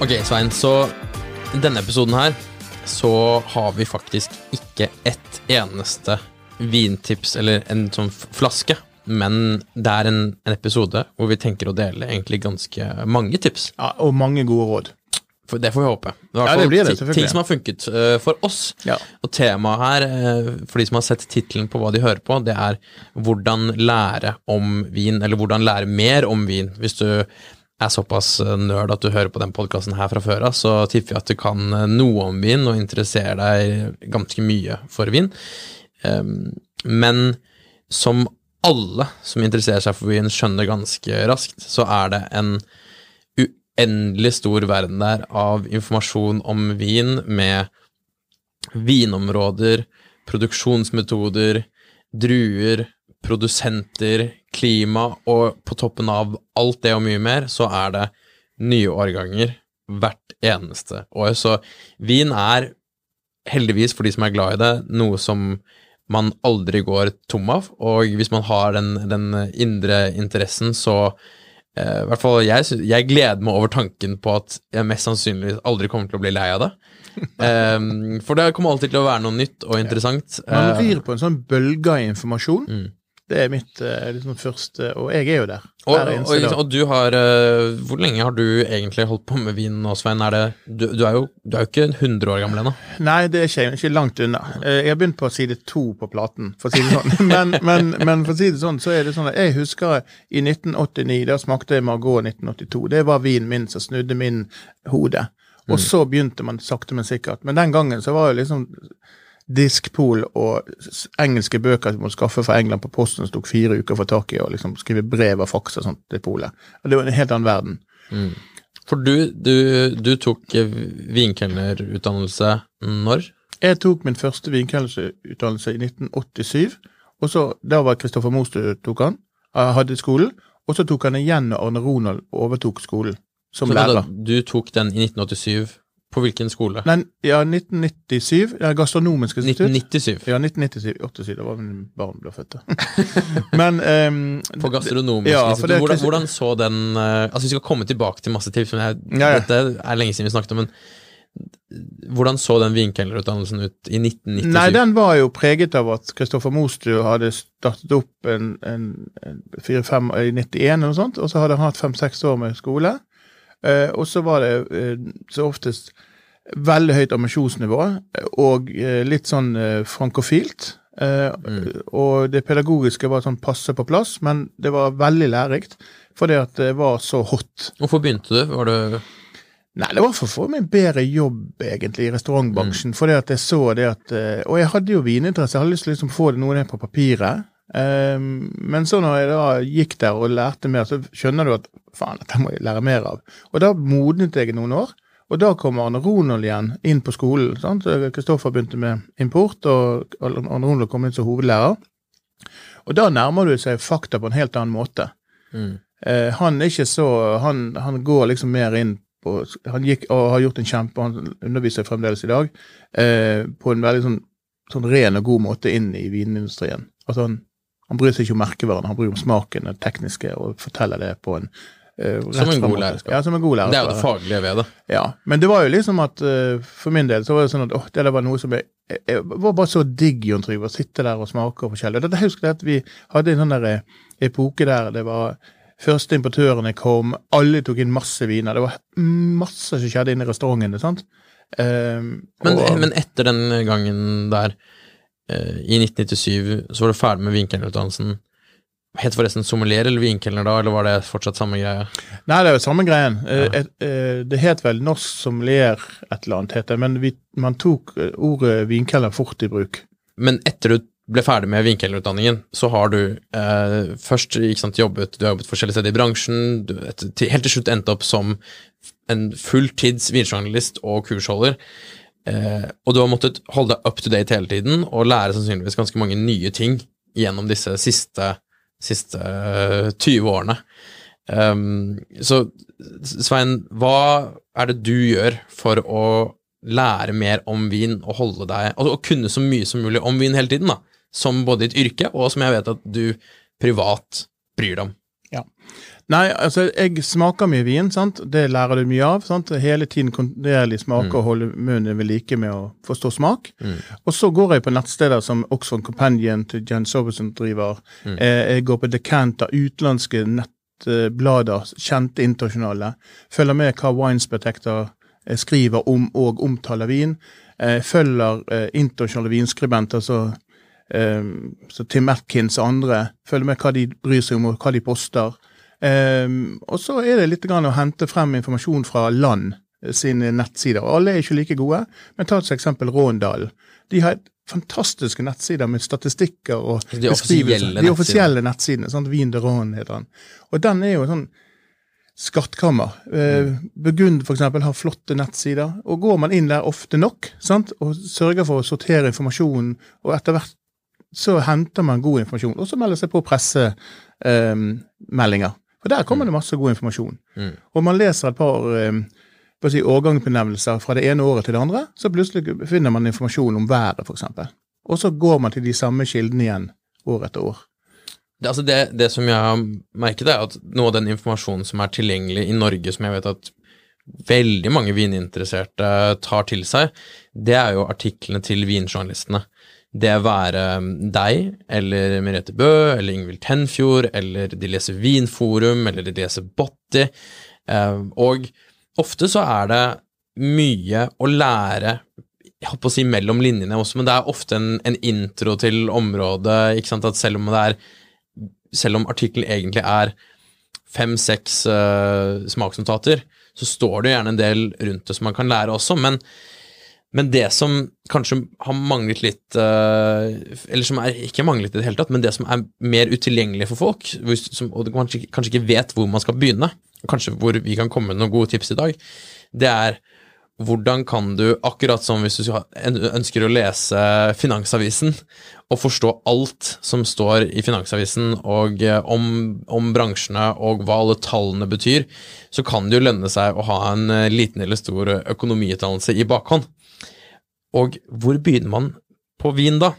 Ok, Svein, så i denne episoden her så har vi faktisk ikke ett eneste vintips eller en sånn flaske, men det er en, en episode hvor vi tenker å dele egentlig ganske mange tips. Ja, og mange gode råd. For det får vi håpe. Det Ja, det blir det, selvfølgelig. Ting som har funket uh, for oss. Ja. Og temaet her, uh, for de som har sett tittelen på hva de hører på, det er hvordan lære om vin, eller hvordan lære mer om vin. Hvis du er såpass eh, nerd at du hører på den podkasten her fra før av, så tipper vi at du kan eh, noe om vin og interesserer deg ganske mye for vin. Um, men som alle som interesserer seg for vin, skjønner ganske raskt, så er det en uendelig stor verden der av informasjon om vin med vinområder, produksjonsmetoder, druer, produsenter, klima, og på toppen av alt det og mye mer, så er det nye årganger hvert eneste år. Så vin er, heldigvis for de som er glad i det, noe som man aldri går tom av, og hvis man har den, den indre interessen, så eh, i hvert fall jeg, jeg gleder meg over tanken på at jeg mest sannsynlig aldri kommer til å bli lei av det. um, for det kommer alltid til å være noe nytt og interessant. Man Eh, rir på en sånn bølge av informasjon. Mm. Det er mitt eh, liksom første Og jeg er jo der. og, og, og du har eh, Hvor lenge har du egentlig holdt på med vin nå, Svein? Er det, du, du, er jo, du er jo ikke 100 år gammel ennå. Nei, det er ikke, ikke langt unna. Eh, Jeg har begynt på side to på platen, for å si det sånn. Men, men, men for å si det sånn, så er det sånn at jeg husker i 1989, da smakte jeg Margot 1982. Det var vinen min som snudde min hode. Og så begynte man sakte, men sikkert. Men den gangen så var jo liksom diskpol og engelske bøker som man skaffe fra England på posten som tok fire uker å få tak i, og liksom skrive brev og faks og sånt til polet. Og Det var en helt annen verden. For du, du, du tok eh, vinkelnerutdannelse når? Jeg tok min første vinkelnerutdannelse i 1987, og så, da var Kristoffer Mostu tok han, eh, hadde skolen, og så tok han igjen når Arne Ronald overtok skolen som Så da, du tok den i 1987. På hvilken skole? Nei, ja, 1997, ja, Gastronomisk institutt. 1997. Ja, 1997, 87, da var min barn ble født. Men um, På gastronomisk Ja, institutt. det Hvordan, hvordan så den uh, Altså, vi skal komme tilbake til masse tips, men jeg, Ja, ja. dette er lenge siden vi snakket om, men hvordan så den vinkelnerutdannelsen ut i 1997? Nei, den var jo preget av at Kristoffer Mostu hadde startet opp en, en, en 4-5 i 91 eller noe sånt, og så hadde han hatt fem-seks år med skole. Eh, og så var det eh, så oftest veldig høyt ambisjonsnivå, eh, og litt sånn frankofilt. Mm. Og det pedagogiske var sånn passe på plass, men det var veldig lærerikt, fordi at det var så hot. Hvorfor begynte du? Var det Nei, det var for å få meg bedre jobb, egentlig, i restaurantbransjen. Fordi at jeg så det at Og jeg hadde jo vininteresse, jeg hadde lyst til å liksom få det noe ned på papiret. Ehm, men så når jeg da gikk der og lærte mer, så skjønner du at faen, dette må jeg lære mer av. Og da modnet jeg noen år. Og da kom Arne Ronald igjen inn på skolen. sant? Kristoffer begynte med import, og Arne Ronald kom inn som hovedlærer. Og da nærmer du seg fakta på en helt annen måte. Mm. Eh, han er ikke så han, han går liksom mer inn på Han gikk og har gjort en kjempe Han underviser fremdeles i dag eh, på en veldig sånn, sånn ren og god måte inn i vinindustrien. Altså han, han bryr seg ikke om merkevaren, han bryr seg om smaken, det tekniske, og forteller det på en uh, Som en god lærer. Ja, som en god lærer. Det er jo det faglige ved det. Ja, men det var jo liksom at uh, for min del så var det sånn at åh, det der var noe som jeg, jeg, jeg var bare så digg, Jon Trygve, å sitte der og smake og forskjellig. Og Dette husker jeg at vi hadde en sånn der eh, epoke der det var første importørene kom, alle tok inn masse viner. Det var masse som skjedde inne i restaurantene, sant. Um, Men, og, men etter den gangen der, i 1997, så var du ferdig med vinkelnerutdannelsen. Het forresten sommelier eller vinkelner da, eller var det fortsatt samme greie? Nei, det er jo samme greien. Ja. et, eh, det het vel norsk sommelier et eller annet, het det, men vi, man tok eh, ordet vinkelner fort i bruk. Men etter du ble ferdig med vinkelnerutdanningen, så har du eh, først sant, jobbet Du har jobbet forskjellige steder i bransjen, du, et, til, helt til slutt endte opp som en fulltids vinjournalist og kursholder. Eh, og du har måttet holde deg up to date hele tiden og lære sannsynligvis ganske mange nye ting gjennom disse siste siste uh, 20 årene. Um, så Svein, hva er det du gjør for å lære mer om vin og holde deg Altså å kunne så mye som mulig om vin hele tiden, da, som både ditt yrke og som jeg vet at du privat bryr deg om? Nei, altså, jeg smaker mye vin, sant. Det lærer du mye av. sant? Hele tiden kontinuerlig smake mm. og holde munnen ved like med å forstå smak. Mm. Og så går jeg på nettsteder som Oxford Companion til Jen Soberson driver. Mm. Eh, jeg går på Decanter, utenlandske nettblader, kjente internasjonale. Følger med hva Wines Protector eh, skriver om og omtaler vin. Eh, følger internasjonale vinskribenter, så så Tim Atkins og andre følger med hva de bryr seg om, og hva de poster. Um, og så er det litt å hente frem informasjon fra land eh, sine nettsider. Alle er ikke like gode, men ta til eksempel Råndalen. De har fantastiske nettsider med statistikker og de beskrivelser. de offisielle nettsidene. Sant? Vin de Rån heter den. Og den er jo sånn skattkammer. Eh, mm. Burgund f.eks. har flotte nettsider. og Går man inn der ofte nok sant? og sørger for å sortere informasjonen, og etter hvert så henter man god informasjon. Og så melder seg på pressemeldinger. Um, for der kommer det masse god informasjon. Mm. Og man leser et par eh, si, årgangsbenevnelser fra det ene året til det andre, så plutselig finner man informasjon om været, f.eks. Og så går man til de samme kildene igjen år etter år. Det, altså det, det, som jeg har merket, er at noe av den informasjonen som er tilgjengelig i Norge, som jeg vet at veldig mange vininteresserte tar til seg, det er jo artiklene til vinjournalistene det være um, deg eller Merete Bø eller Ingvild Tenfjord, eller de leser Vinforum, eller de leser Botti. Uh, og ofte så er det mye å lære jeg på å si mellom linjene også, men det er ofte en, en intro til området. ikke sant, at Selv om det er selv om artikkelen egentlig er fem-seks uh, smaksnotater, så står det gjerne en del rundt det som man kan lære også. Men men det som kanskje har manglet litt uh, Eller som er ikke manglet i det hele tatt, men det som er mer utilgjengelig for folk, som, og kanskje, kanskje ikke vet hvor man skal begynne, kanskje hvor vi kan komme med noen gode tips i dag, det er hvordan kan du, akkurat som hvis du ønsker å lese Finansavisen, og forstå alt som står i Finansavisen og eh, om, om, bransjene og hva alle tallene betyr, så kan det jo lønne seg å ha en eh, liten eller stor økonomiutdannelse i bakhånd. Og hvor begynner man på vin da?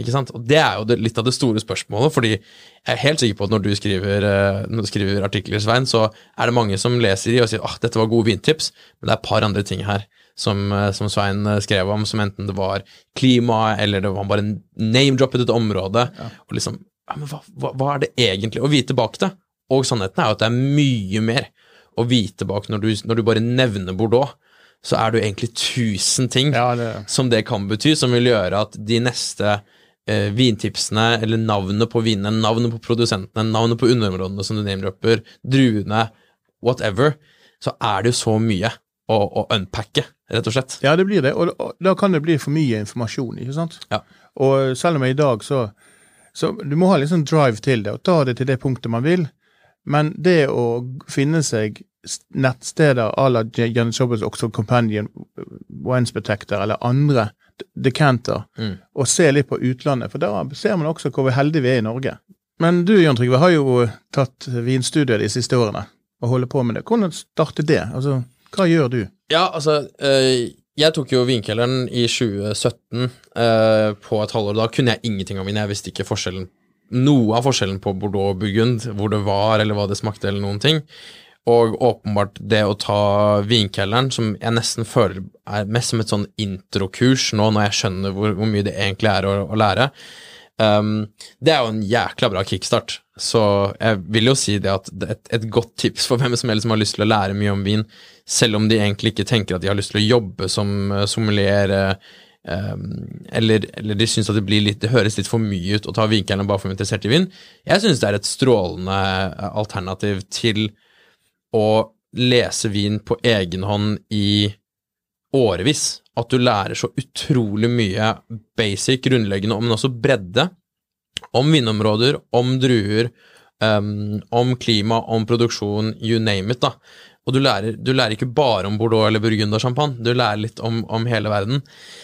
Ikke sant? Og Det er jo det, litt av det store spørsmålet, fordi jeg er helt sikker på at når du skriver, eh, når du skriver artikler, Svein, så er det mange som leser de og sier at ah, dette var gode vintips, men det er et par andre ting her som, eh, som Svein eh, skrev om, som enten det var klima, eller det var bare name-droppet et område, ja. og liksom ja, men hva, hva, hva, er det egentlig å vite bak det? Og sannheten er jo at det er mye mer å vite bak når du, når du bare nevner Bordeaux så er det jo egentlig tusen ting ja, det... som det kan bety, som vil gjøre at de neste eh, vintipsene, eller navnet på vinene, navnet på produsentene, navnet på underområdene som du name-dropper, druene, whatever, så er det jo så mye å, å, unpacke, rett og slett. Ja, det blir det, og, og da kan det bli for mye informasjon, ikke sant? Ja. Og selv om jeg i dag så, så Du må ha litt sånn drive til det, og ta det til det punktet man vil, men det å finne seg nettsteder à la Janet Jobbers Oxford Companion, Wines Protector eller andre decanter, mm. og se litt på utlandet. For da ser man også hvor heldige vi er i Norge. Men du Jan Trygve har jo tatt vinstudier de siste årene og holder på med det. Hvordan startet det? Altså, hva gjør du? Ja, altså øh, Jeg tok jo vinkelleren i 2017 øh, på et halvår. Da kunne jeg ingenting om vin. Jeg visste ikke forskjellen noe av forskjellen på Bordeaux og Burgund, hvor det var, eller hva det smakte, eller noen ting. Og åpenbart det å ta vinkelleren, som jeg nesten føler er mest som et sånn introkurs nå, når jeg skjønner hvor, hvor mye det egentlig er å, å lære, um, det er jo en jækla bra kickstart. Så jeg vil jo si det at et, et godt tips for hvem som helst som har lyst til å lære mye om vin, selv om de egentlig ikke tenker at de har lyst til å jobbe som sommelier um, eller, eller, de syns at det, det høres litt for mye ut å ta vinkelen bare for interessert i vin. Jeg syns det er et strålende alternativ til å lese vin på egen hånd i årevis. At du lærer så utrolig mye basic, grunnleggende, men også bredde. Om vindområder, om druer, um, om klima, om produksjon, you name it. da. Og du lærer, du lærer ikke bare om Bordeaux eller Burgund og champagne, du lærer litt om, om hele verden.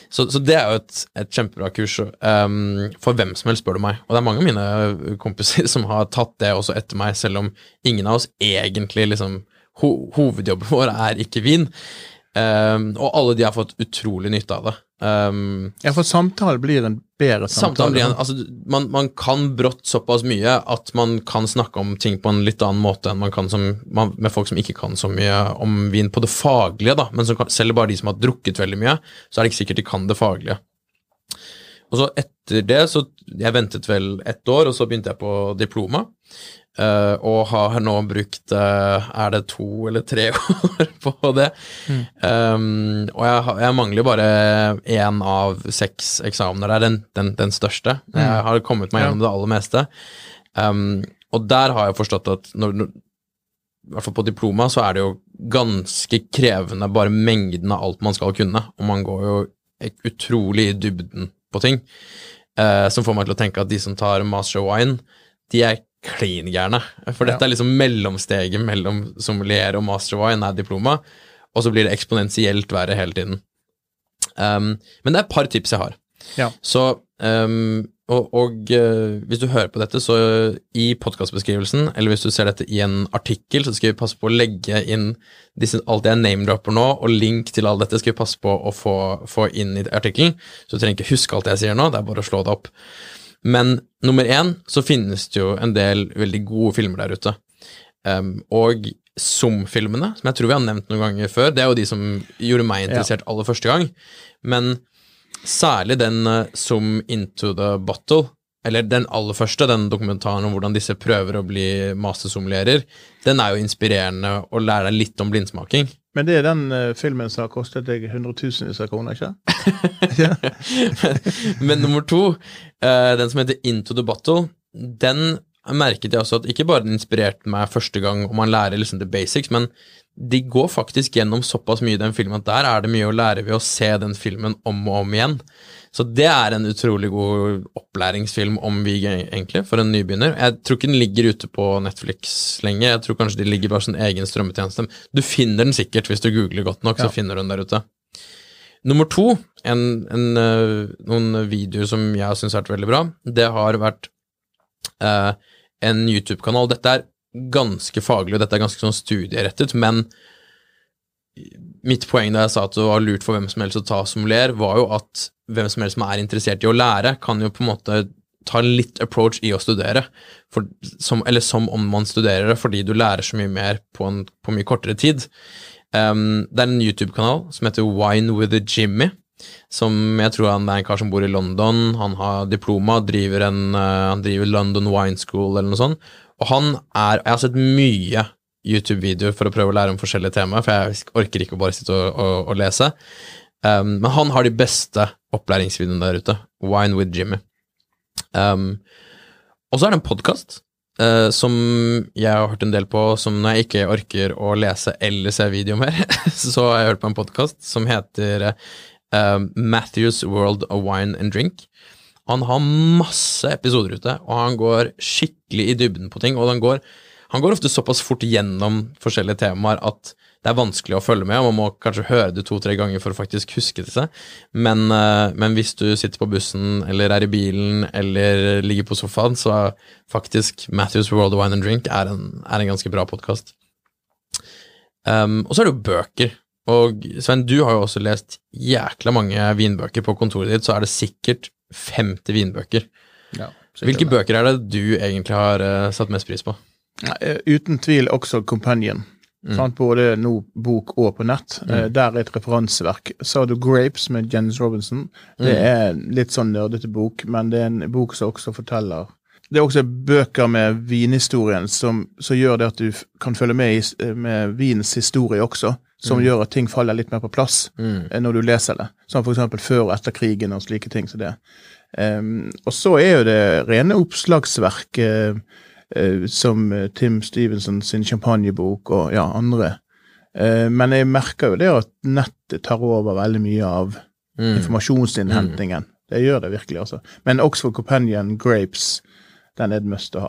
Så, så, det er jo et, et kjempebra kurs um, for hvem som helst, spør du meg. Og det er mange av mine kompiser som har tatt det også etter meg, selv om ingen av oss egentlig liksom ho Hovedjobben vår er ikke vin. Um, og alle de har fått utrolig nytte av det. Um, ja, for samtale blir en bedre samtale. blir en, altså, man, man, kan brått såpass mye at man kan snakke om ting på en litt annen måte enn man kan som, man, med folk som ikke kan så mye om vin på det faglige, da. Men kan, selv bare de som har drukket veldig mye, så er det ikke sikkert de kan det faglige. Og så etter det, så Jeg ventet vel ett år, og så begynte jeg på diploma. Uh, og har nå brukt uh, Er det to eller tre år på det? Mm. Um, og jeg, jeg, mangler bare én av seks eksamener. Det er den, den, den største. Mm. Jeg har kommet meg gjennom ja. det aller meste. Um, og der har jeg forstått at når, når, i hvert fall på diploma så er det jo ganske krevende bare mengden av alt man skal kunne, og man går jo utrolig i dybden på ting. Uh, som får meg til å tenke at de som tar master wine, de er klin gærne. For dette er liksom mellomsteget mellom sommelier og master wine er diploma, og så blir det eksponentielt verre hele tiden. Um, men det er et par tips jeg har. Ja. Så um, og, og uh, hvis du hører på dette, så i podkastbeskrivelsen, eller hvis du ser dette i en artikkel, så skal vi passe på å legge inn disse, alt jeg name-dropper nå, og link til alt dette skal vi passe på å få, få inn i artikkelen. Så du trenger ikke huske alt jeg sier nå, det er bare å slå det opp. Men nummer én så finnes det jo en del veldig gode filmer der ute. Um, og Zoom-filmene, som jeg tror vi har nevnt noen ganger før, det er jo de som gjorde meg interessert aller første gang. Men særlig den uh, Zoom Into the Bottle, eller den aller første, den dokumentaren om hvordan disse prøver å bli mastersommelierer, den er jo inspirerende å lære deg litt om blindsmaking. Men det er den uh, filmen som har kostet deg hundretusenvis av kroner, ikke men, nummer to, uh, den som heter Into the Battle, den merket jeg også at ikke bare den inspirerte meg første gang, og man lærer liksom the basics, men de går faktisk gjennom såpass mye i den filmen at der er det mye å lære ved å se den filmen om og om igjen. Så det er en utrolig god opplæringsfilm om Vig, egentlig, for en nybegynner. Jeg tror ikke den ligger ute på Netflix lenge, jeg tror kanskje de ligger bare som egen strømmetjeneste. Du finner den sikkert hvis du googler godt nok, så finner du den der ute. Nummer to, en, en, uh, noen videoer som jeg syns har vært veldig bra, det har vært eh, en YouTube-kanal. Dette er ganske faglig, og dette er ganske sånn studierettet, men mitt poeng da jeg sa at det var lurt for hvem som helst å ta sommelier, var jo at hvem som helst som er interessert i å lære, kan jo på en måte ta litt approach i å studere, for, som, eller som om man studerer det, fordi du lærer så mye mer på, en, på mye kortere tid. Um, det er en YouTube-kanal som heter Wine with a Jimmy, som jeg tror han er en kar som bor i London, han har diploma, driver en, uh, han driver London Wine School eller noe sånt, og han er Jeg har sett mye YouTube-videoer for å prøve å lære om forskjellige temaer, for jeg orker ikke å bare sitte og, og, og lese. Um, men han har de beste opplæringsvideoene der ute. Wine with Jimmy. Um, og så er det en podkast uh, som jeg har hørt en del på, som når jeg ikke orker å lese eller se video mer, så har jeg hørt på en podkast som heter uh, Matthews World of Wine and Drink. Han har masse episoder ute, og han går skikkelig i dybden på ting. og han går han går ofte såpass fort gjennom forskjellige temaer at det er vanskelig å følge med, og man må kanskje høre det to-tre ganger for å faktisk huske det seg. Men, uh, men, hvis du sitter på bussen, eller er i bilen, eller ligger på sofaen, så er faktisk Matthews World of Wine and Drink er en, er en ganske bra podkast. Um, og så er det jo bøker. Og Sven, du har jo også lest jækla mange vinbøker på kontoret ditt, så er det sikkert 50 vinbøker. Ja, Hvilke bøker er det du egentlig har uh, satt mest pris på? Eh, uten tvil også Companion. Mm. Både nå bok og på nett. Mm. Eh, der er et referanseverk. Så har du Grapes med Jens Robinson. Det mm. er litt sånn nerdete bok, men det er en bok som også forteller det er også bøker med vinhistorien som, som gjør det at du kan følge med i, med vinens historie også, som gjør at ting faller litt mer på plass Mm. eh, når du leser det. Som eksempel før og etter krigen og slike ting som det. Um, og så er jo det rene oppslagsverk eh, eh, som eh, Tim Stevenson sin champagnebok og ja, andre. Eh, men jeg merker jo det at nettet tar over veldig mye av Mm. informasjonsinnhentingen. Det gjør det virkelig, altså. Men Oxford Companion Grapes, den er et must å ha.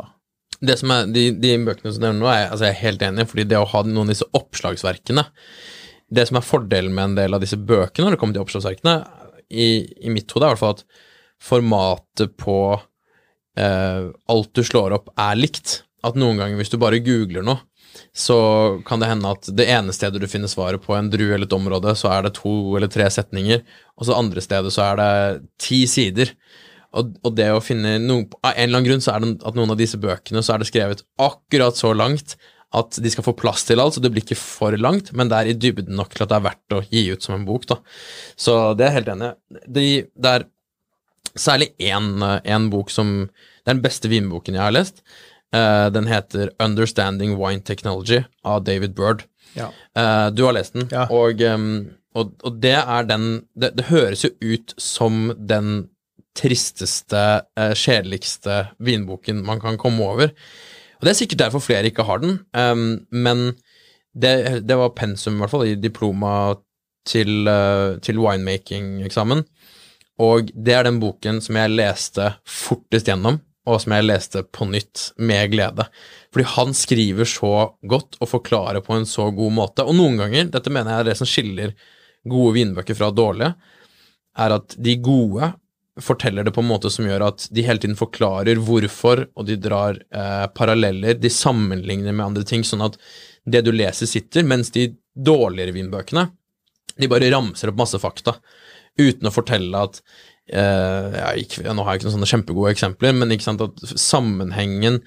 Det som er, de, de bøkene som nevner nå, er, altså jeg er helt enig, fordi det å ha noen av disse oppslagsverkene Det som er fordelen med en del av disse bøkene når det kommer til oppslagsverkene, i, i mitt hode er i hvert fall at formatet på eh, alt du slår opp, er likt. At noen ganger hvis du bare googler noe, så kan det hende at det ene stedet du finner svaret på en drue eller et område, så er det to eller tre setninger, og så andre stedet så er det ti sider. Og, og det å finne noen, Av en eller annen grunn så er det at noen av disse bøkene så er det skrevet akkurat så langt at de skal få plass til alt, så det blir ikke for langt, men det er i dybden nok til at det er verdt å gi ut som en bok. da. Så det er jeg helt enig i. De, det er særlig én bok som Det er den beste vinboken jeg har lest. Uh, den heter Understanding Wine Technology av David Bird. Ja. Uh, du har lest den, Ja. og, um, og, og det er den det, det høres jo ut som den tristeste, uh, kjedeligste vinboken man kan komme over. Og det er sikkert derfor flere ikke har den, um, men det, det var pensum, i hvert fall, i diploma til, til winemaking-eksamen. Og det er den boken som jeg leste fortest gjennom, og som jeg leste på nytt med glede. Fordi han skriver så godt og forklarer på en så god måte. Og noen ganger, dette mener jeg er det som skiller gode vinbøker fra dårlige, er at de gode forteller det på en måte som gjør at de hele tiden forklarer hvorfor, og de drar eh, paralleller, de sammenligner med andre ting, sånn at det du leser sitter, mens de dårligere vinbøkene, de bare ramser opp masse fakta, uten å fortelle at eh, ja, ikke, Nå har jeg ikke noen sånne kjempegode eksempler, men ikke sant, at sammenhengen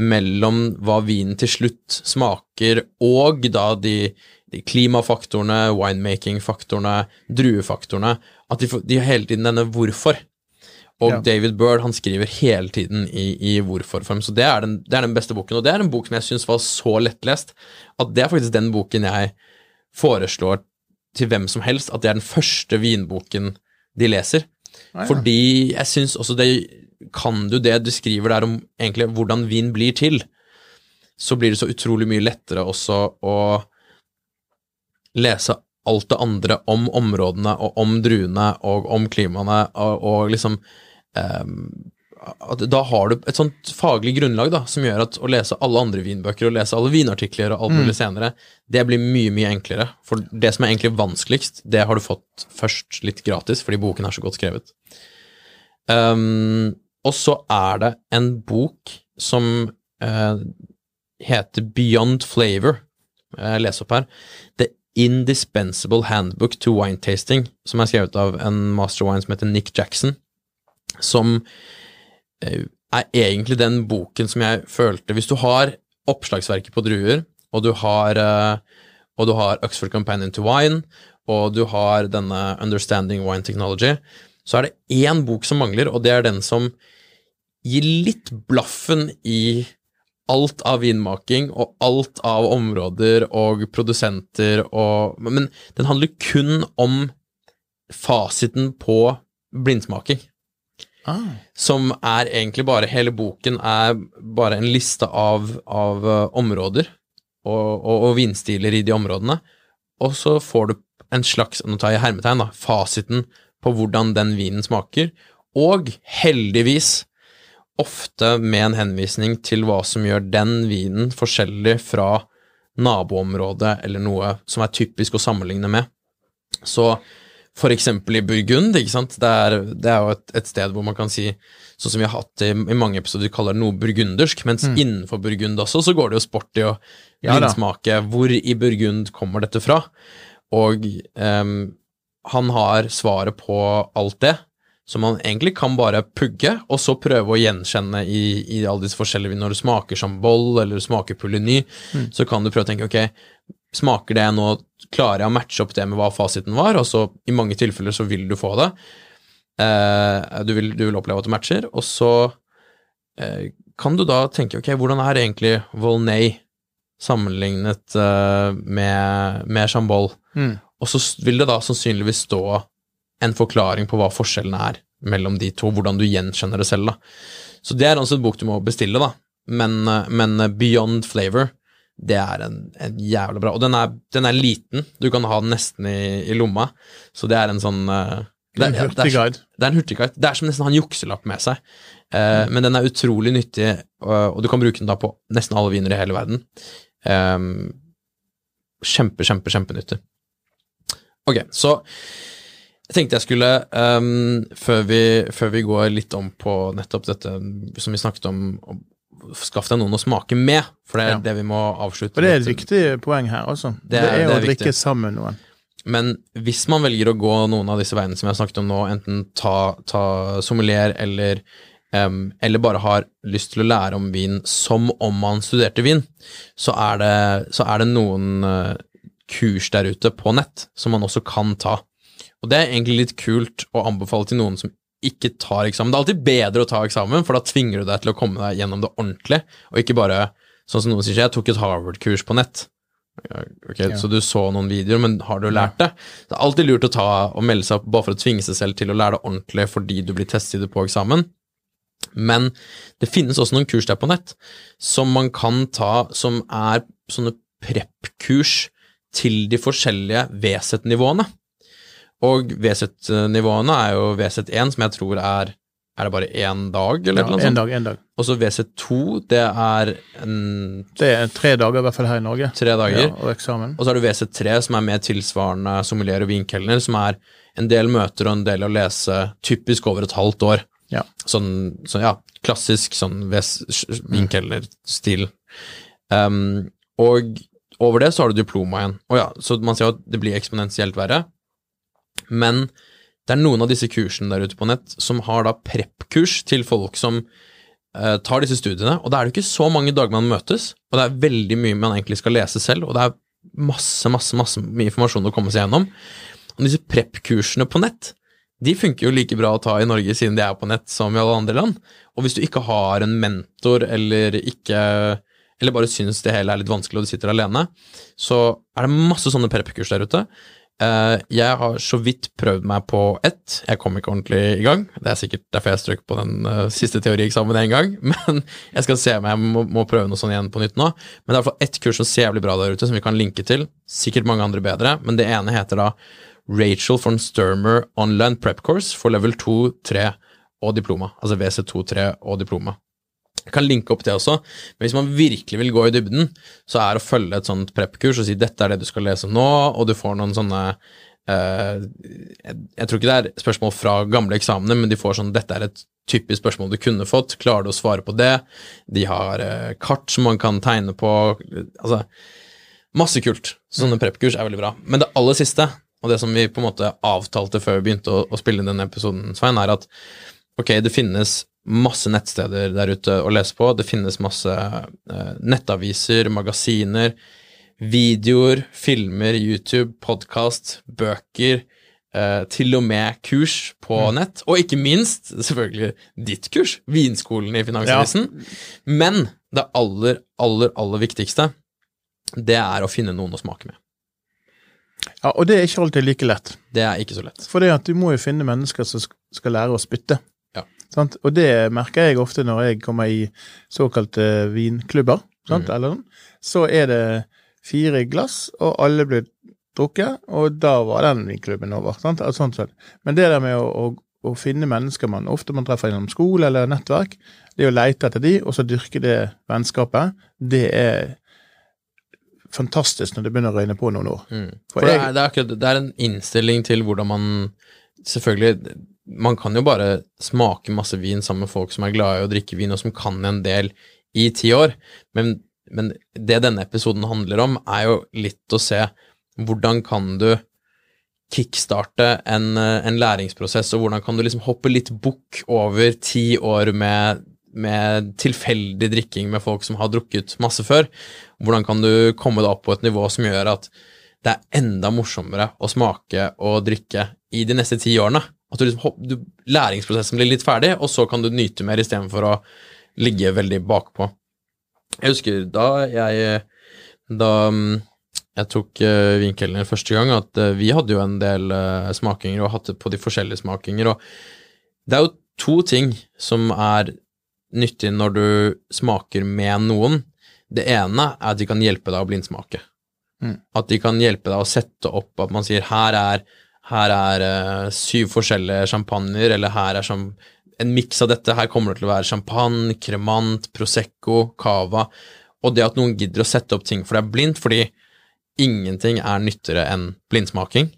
mellom hva vinen til slutt smaker, og da de, de klimafaktorene, winemaking-faktorene, druefaktorene, at de, de har hele tiden denne hvorfor. Og Ja. David Bird han skriver hele tiden i, i hvorfor-form, så det er, den, det er den beste boken. Og det er en bok som jeg syns var så lettlest, at det er faktisk den boken jeg foreslår til hvem som helst, at det er den første vinboken de leser. Fordi jeg syns også det Kan du det du skriver der om egentlig hvordan vin blir til, så blir det så utrolig mye lettere også å lese alt det andre om områdene og om druene og om klimaene og, og liksom ehm, at Da har du et sånt faglig grunnlag da, som gjør at å lese alle andre vinbøker og lese alle vinartikler og alt mulig senere, det blir mye, mye enklere. For det som er egentlig vanskeligst, det har du fått først litt gratis, fordi boken er så godt skrevet. Um, og så er det en bok som uh, heter Beyond Flavor. Jeg leser opp her. The Indispensable Handbook to Wine Tasting, som er skrevet av en master wine som heter Nick Jackson, som eh, er egentlig den boken som jeg følte Hvis du har oppslagsverket på druer, og du har, eh, og du har Oxford Companion to Wine, og du har denne Understanding Wine Technology, så er det én bok som mangler, og det er den som gir litt blaffen i alt av vinmaking og alt av områder og produsenter og Men den handler kun om fasiten på blindsmaking Ah. som er egentlig bare Hele boken er bare en liste av, av eh, områder og, og, og vinstiler i de områdene, og så får du en slags, nå tar jeg hermetegn, da, fasiten på hvordan den vinen smaker, og heldigvis ofte med en henvisning til hva som gjør den vinen forskjellig fra naboområdet eller noe som er typisk å sammenligne med. Så eksempel i Burgund, ikke sant, det er, det er jo et, et sted hvor man kan si, sånn som vi har hatt i, i mange episoder, kaller det noe burgundersk, mens innenfor Burgund også, så går det jo sport i å Ja hvor i Burgund kommer dette fra. Og um, han har svaret på alt det, som man egentlig kan bare pugge, og så prøve å gjenkjenne i, i alle disse forskjellige Når du smaker som boll, eller du smaker puleny, så kan du prøve å tenke ok, smaker det nå, klarer jeg å matche opp det med hva fasiten var, og så i mange tilfeller så vil du få det. Eh, du, vil, du vil oppleve at det matcher, og så eh, kan du da tenke ok, hvordan er egentlig Volnay sammenlignet eh, med, med Chambol? Mm. Og så vil det da sannsynligvis stå en forklaring på hva forskjellene er mellom de to, hvordan du gjenkjenner det selv, da. Så det er altså en bok du må bestille, da. Men, eh, men Beyond Flavor, det er en, en jævla bra Og den er, den er liten, du kan ha den nesten i, i lomma, så det er en sånn uh, Det er en det hurtigguide. det er en hurtigguide. Det er som nesten å ha en jukselapp med seg. Eh, Men den er utrolig nyttig, og, og du kan bruke den da på nesten alle viner i hele verden. Um, kjempe, kjempe, kjempenyttig. Ok, så jeg tenkte jeg skulle, um, før, vi, før vi går litt om på nettopp dette som vi snakket om, om Skaff deg noen å smake med, for det er Ja. det vi må avslutte For det er et viktig poeng her, altså. Det Det er- er, det å er drikke viktig. sammen med noen. Men hvis man velger å gå noen av disse veiene som jeg har snakket om nå, enten ta, ta sommelier eller, Um, eller bare har lyst til å lære om vin som om man studerte vin, så er det, så er det noen uh, kurs der ute på nett som man også kan ta. Og det er egentlig litt kult å anbefale til noen som ikke tar eksamen. Det er alltid bedre å ta eksamen, for da tvinger du deg til å komme deg gjennom det ordentlig, og ikke bare sånn som noen sier, jeg tok et Harvard-kurs på nett. Okay, Ok, Ja. Så du så noen videoer, men har du lært det? Det er alltid lurt å ta og melde seg opp bare for å tvinge seg selv til å lære det ordentlig fordi du blir testet på eksamen. Men det finnes også noen kurs der på nett som man kan ta, som er sånne prep-kurs til de forskjellige VZ-nivåene. Og VZ-nivåene er jo VZ1, som jeg tror er Er det bare én dag, eller Ja, noe en sånt? dag, en dag. Og så VZ2, det er en, Det er tre dager, i hvert fall her i Norge. tre dager. Ja, og eksamen. Og så har du VZ3, som er mer tilsvarende sommelier og vinkelner, som er en del møter og en del å lese, typisk over et halvt år. Ja. Sånn, så ja, klassisk sånn vinkelner-stil. Um, og over det så har du diploma igjen. Og ja, så man ser jo at det blir eksponentielt verre. Men det er noen av disse kursene der ute på nett som har da prep-kurs til folk som uh, tar disse studiene, og da er det ikke så mange dager man møtes, og det er veldig mye man egentlig skal lese selv, og det er masse, masse, masse mye informasjon å komme seg gjennom. Og disse prep-kursene på nett, de funker jo like bra å ta i Norge siden de er på nett som i alle andre land. Og hvis du ikke har en mentor eller ikke eller bare syns det hele er litt vanskelig og du sitter alene, så er det masse sånne prep-kurs der ute. Eh, Jeg har så vidt prøvd meg på ett, jeg kom ikke ordentlig i gang. Det er sikkert derfor jeg strøk på den uh, siste teorieksamen en gang, men jeg skal se om jeg må, må prøve noe sånt igjen på nytt nå. Men det er i ett kurs som ser jævlig bra der ute, som vi kan linke til. Sikkert mange andre bedre, men det ene heter da Rachel von Sturmer Online Prep Course for level 2, 3 og diploma. Altså WC2, 3 og diploma. Jeg kan linke opp det også, men hvis man virkelig vil gå i dybden, så er å følge et sånt prep-kurs og si dette er det du skal lese nå, og du får noen sånne eh, jeg, jeg tror ikke det er spørsmål fra gamle eksamener, men de får sånn dette er et typisk spørsmål du kunne fått, klarer du å svare på det? De har eh, kart som man kan tegne på, altså masse kult. Sånne prep-kurs er veldig bra. Men det aller siste, og det som vi på en måte avtalte før vi begynte å, å spille denne episoden, Svein, er at ok, det finnes masse nettsteder der ute å lese på. Det finnes masse eh, nettaviser, magasiner, videoer, filmer, YouTube, podkast, bøker, eh, til og med kurs på nett, og ikke minst selvfølgelig ditt kurs, Vinskolen i Finansavisen. Men det aller, aller, aller viktigste, det er å finne noen å smake med. Ja, og det er ikke alltid like lett. Det er ikke så lett. For du må jo finne mennesker som skal lære å spytte. Sant? Og det merker jeg ofte når jeg kommer i såkalte vinklubber. Sant? Mm. Eller, sånn. så er det fire glass, og alle blir drukket, og da var den vinklubben over. Sant? Altså, sånn sett. Men det der med å, å, å finne mennesker man ofte man treffer gjennom skole eller nettverk, det å leite etter de, og så dyrke det vennskapet, det er fantastisk når det begynner å røyne på noen år. Mm. For For det er, det, er det er en innstilling til hvordan man Selvfølgelig, man kan jo bare smake masse vin sammen med folk som er glad i å drikke vin, og som kan en del i ti år, men, men det denne episoden handler om, er jo litt å se hvordan kan du kickstarte en, en læringsprosess, og hvordan kan du liksom hoppe litt bukk over ti år med, med tilfeldig drikking med folk som har drukket masse før. Hvordan kan du komme deg opp på et nivå som gjør at det er enda morsommere å smake og drikke i de neste ti årene? At du liksom, hopp- du, læringsprosessen blir litt ferdig, og så kan du nyte mer istedenfor å ligge veldig bakpå. Jeg husker da jeg Da mm, jeg tok uh, vinkelner første gang, at uh, vi hadde jo en del uh, smakinger og hatt det på de forskjellige smakinger, og det er jo to ting som er nyttig når du smaker med noen. Det ene er at de kan hjelpe deg å blindsmake. Mm. At de kan hjelpe deg å sette opp at man sier her er, her er uh, syv forskjellige champagner, eller her er som en miks av dette. Her kommer det til å være champagne, cremant, prosecco, cava. Og det at noen gidder å sette opp ting for deg blindt, fordi ingenting er nyttigere enn blindsmaking.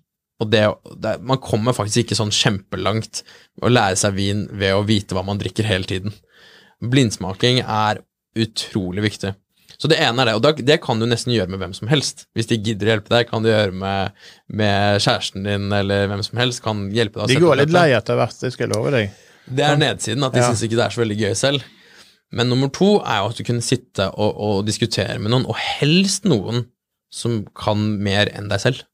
Og det, det, man kommer faktisk ikke sånn kjempelangt å lære seg vin ved å vite hva man drikker hele tiden. Blindsmaking er utrolig viktig. Så det ene er det, og da, det kan du nesten gjøre med hvem som helst. Hvis de gidder å hjelpe deg, kan du gjøre med, med kjæresten din eller hvem som helst. kan hjelpe deg De går litt lei etter hvert, det skal jeg love deg. Det er nedsiden, at de Ja. syns ikke det er så veldig gøy selv. Men nummer to er jo at du kunne sitte og, og diskutere med noen, og helst noen som kan mer enn deg selv.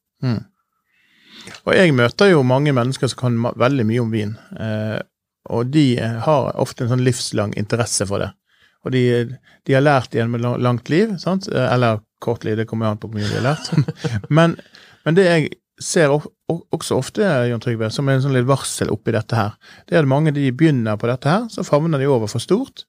Og jeg møter jo mange mennesker som kan veldig mye om vin, eh, og de har ofte en sånn livslang interesse for det. Og de, de har lært gjennom et langt liv, sant? Eller kort liv, det kommer an på hvor mye de har lært. men, men det jeg ser også ofte, Jon Trygve, som en sånn litt varsel oppi dette her, det er at mange de begynner på dette her, så favner de over for stort,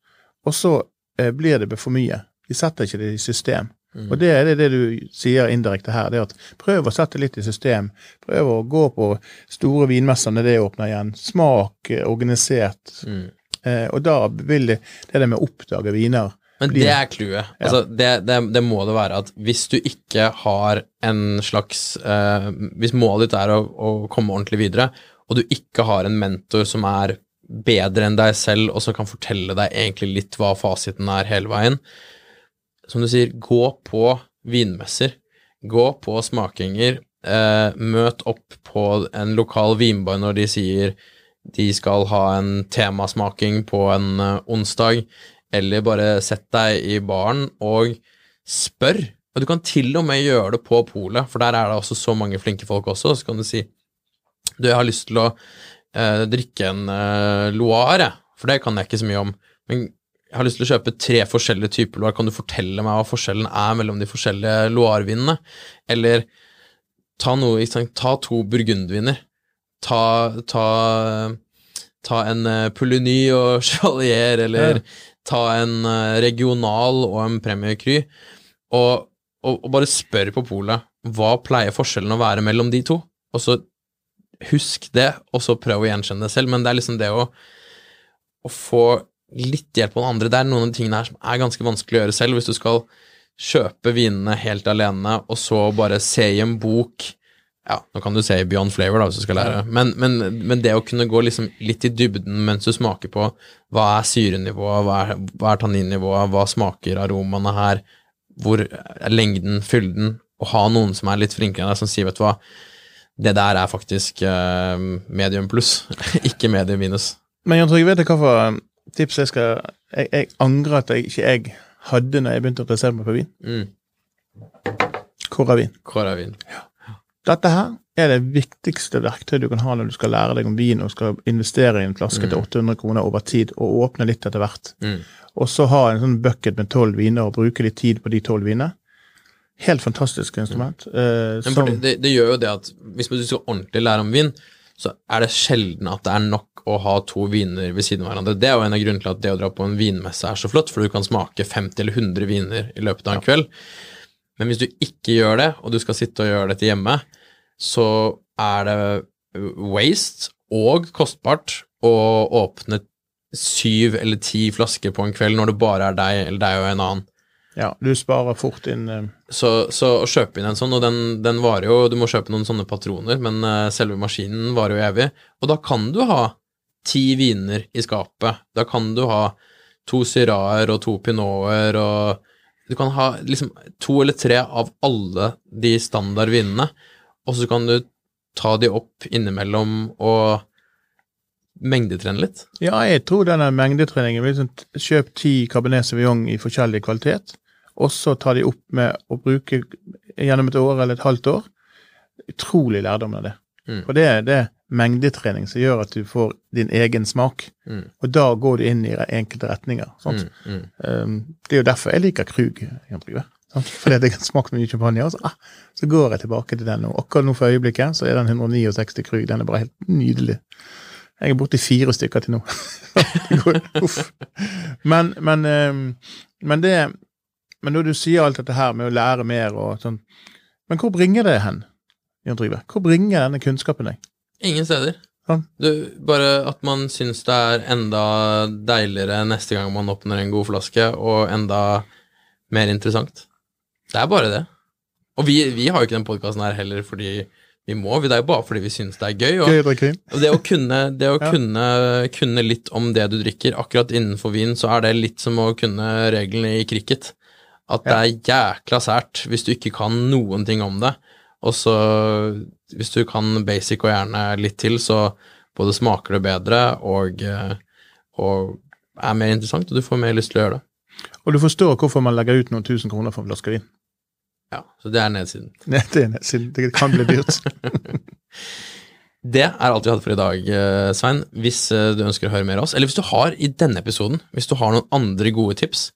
og så eh, blir det for mye. De setter ikke det i system. Og det er det, det du sier indirekte her, det er at prøv å sette litt i system. Prøv å gå på store vinmesser når det åpner igjen. Smak eh, organisert. Mm. Eh, og da vil det det der med å oppdage viner Men det er clouet. Altså, det, det, det må det være at hvis du ikke har en slags eh, Hvis målet ditt er å, å komme ordentlig videre, og du ikke har en mentor som er bedre enn deg selv, og som kan fortelle deg egentlig litt hva fasiten er hele veien Som du sier, gå på vinmesser. Gå på smakinger. Eh, møt opp på en lokal vinbar når de sier de skal ha en temasmaking på en eh, onsdag eller bare sett deg i baren og spør. Og du kan til og med gjøre det på polet, for der er det også så mange flinke folk også. Så kan du si du, jeg har lyst til å eh, drikke en eh, Loire, for det kan jeg ikke så mye om. Men jeg har lyst til å kjøpe tre forskjellige typer Loire. Kan du fortelle meg hva forskjellen er mellom de forskjellige Loire-vinene? Eller ta, noe, ta to burgundviner. Ta, ta, ta en uh, Pouligny og Chevalier, eller Ja. ta en eh, regional og en Premier Cru, og, og, og bare spør på polet hva pleier forskjellen å være mellom de to, og så husk det, og så prøv å gjenkjenne det selv, men det er liksom det å, å få litt hjelp av den andre, det er noen av de tingene her som er ganske vanskelig å gjøre selv, hvis du skal kjøpe vinene helt alene, og så bare se i en bok ja, nå kan du se Beyond Flavor, da, hvis du skal lære. Men, men, men det å kunne gå liksom litt i dybden mens du smaker på hva er syrenivået, hva er, hva er tanninnivået, hva smaker aromaene her, hvor er lengden, fylden, Å ha noen som er litt flinkere enn deg, som sier, vet du hva, det der er faktisk uh, medium pluss, ikke medium minus. Men Jan Trygve, vet du for um, tips jeg skal Jeg, jeg angrer at jeg ikke jeg hadde når jeg begynte å interessere meg for vin. Mm. Koravin. Kåravin. Dette her er det viktigste verktøyet du kan ha når du skal lære deg om vin og skal investere i en flaske til 800 kroner over tid, og åpne litt etter hvert. Mm. Og så ha en sånn bucket med tolv viner og bruke litt tid på de tolv vinene. Helt fantastisk instrument. eh, Men som, det, det, gjør jo det at hvis du skal ordentlig lære om vin, så er det sjelden at det er nok å ha to viner ved siden av hverandre. Det er jo en av grunnene til at det å dra på en vinmesse er så flott, for du kan smake 50 eller 100 viner i løpet av en kveld. Men hvis du ikke gjør det, og du skal sitte og gjøre dette hjemme, så er det waste og kostbart å åpne syv eller ti flasker på en kveld når det bare er deg eller deg og en annen. ja, du sparer fort inn uh... Så, så å kjøpe inn en sånn, og den, den varer jo Du må kjøpe noen sånne patroner, men uh, selve maskinen varer jo evig. Og da kan du ha ti viner i skapet. Da kan du ha to syraer og to pinoter og Du kan ha liksom to eller tre av alle de standardvinene, og så kan du ta de opp innimellom og mengdetrene litt. Ja, jeg tror denne mengdetreningen vil sånn, Kjøp ti Cabernet Sauvignon i forskjellig kvalitet, og så ta de opp med å bruke gjennom et år eller et halvt år. Utrolig lærdom av det. Mm. For det, er det mengdetrening som gjør at du får din egen smak. Mm. Og da går du inn i enkelte retninger. Mm, mm. Um, det er jo derfor jeg liker Krug. Fordi at jeg har smakt mye champagne, og så, ah, så går jeg tilbake til den. Og akkurat nå for øyeblikket så er den 169 Krug. Den er bare helt nydelig. Jeg er borti fire stykker til nå. Går-. Men, men, um, men det Men når du sier alt dette her med å lære mer og sånn Men hvor bringer det hen, Jan Trygve? Hvor bringer denne kunnskapen deg? Ingen steder. Sånn. Du, bare at man syns det er enda deiligere neste gang man åpner en god flaske, og enda mer interessant. Det er bare det. Og vi, vi har jo ikke den podkasten her heller fordi vi må, det er jo bare fordi vi syns det er gøy. Og, Gøy og det å, kunne, det å Ja. kunne, kunne litt om det du drikker, akkurat innenfor vin, så er det litt som å kunne reglene i cricket. At det er jækla sært hvis du ikke kan noen ting om det. Og så, hvis du kan basic og gjerne litt til, så både smaker det bedre og, eh, og er mer interessant, og du får mer lyst til å gjøre det. Og du forstår hvorfor man legger ut noen tusen kroner for en flaske vin. Ja, så det er nedsiden. Nei, det, er siden det kan bli dyrt. Det er alt vi hadde for i dag, eh, Svein. Hvis eh, du ønsker å høre mer av oss, eller hvis du har i denne episoden, hvis du har noen andre gode tips,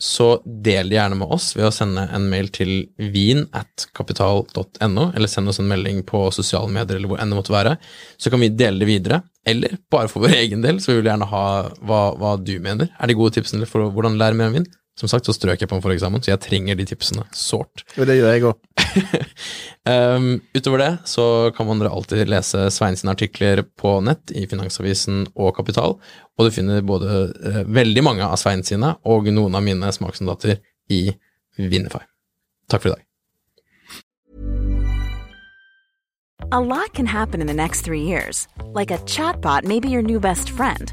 så del det gjerne med oss ved å sende en mail til vin at kapital.no, eller send oss en melding på sosiale medier eller hvor enn det måtte være. Så kan vi dele det videre, eller bare for vår egen del, så vi vil gjerne ha hva, hva du mener. Er det gode tipsene for hvordan lære mer om vin? Som sagt så strøk jeg på en foreksamen, så jeg trenger de tipsene sårt. Jo, det gjør jeg òg. Um, utover det så kan man dere alltid lese Svein sine artikler på nett i Finansavisen og Kapital, og du finner både uh, veldig mange av Svein sine og noen av mine smaksnotater i Vinify. Takk for i dag. A lot can happen in the next three years. Like a chatbot may be your new best friend.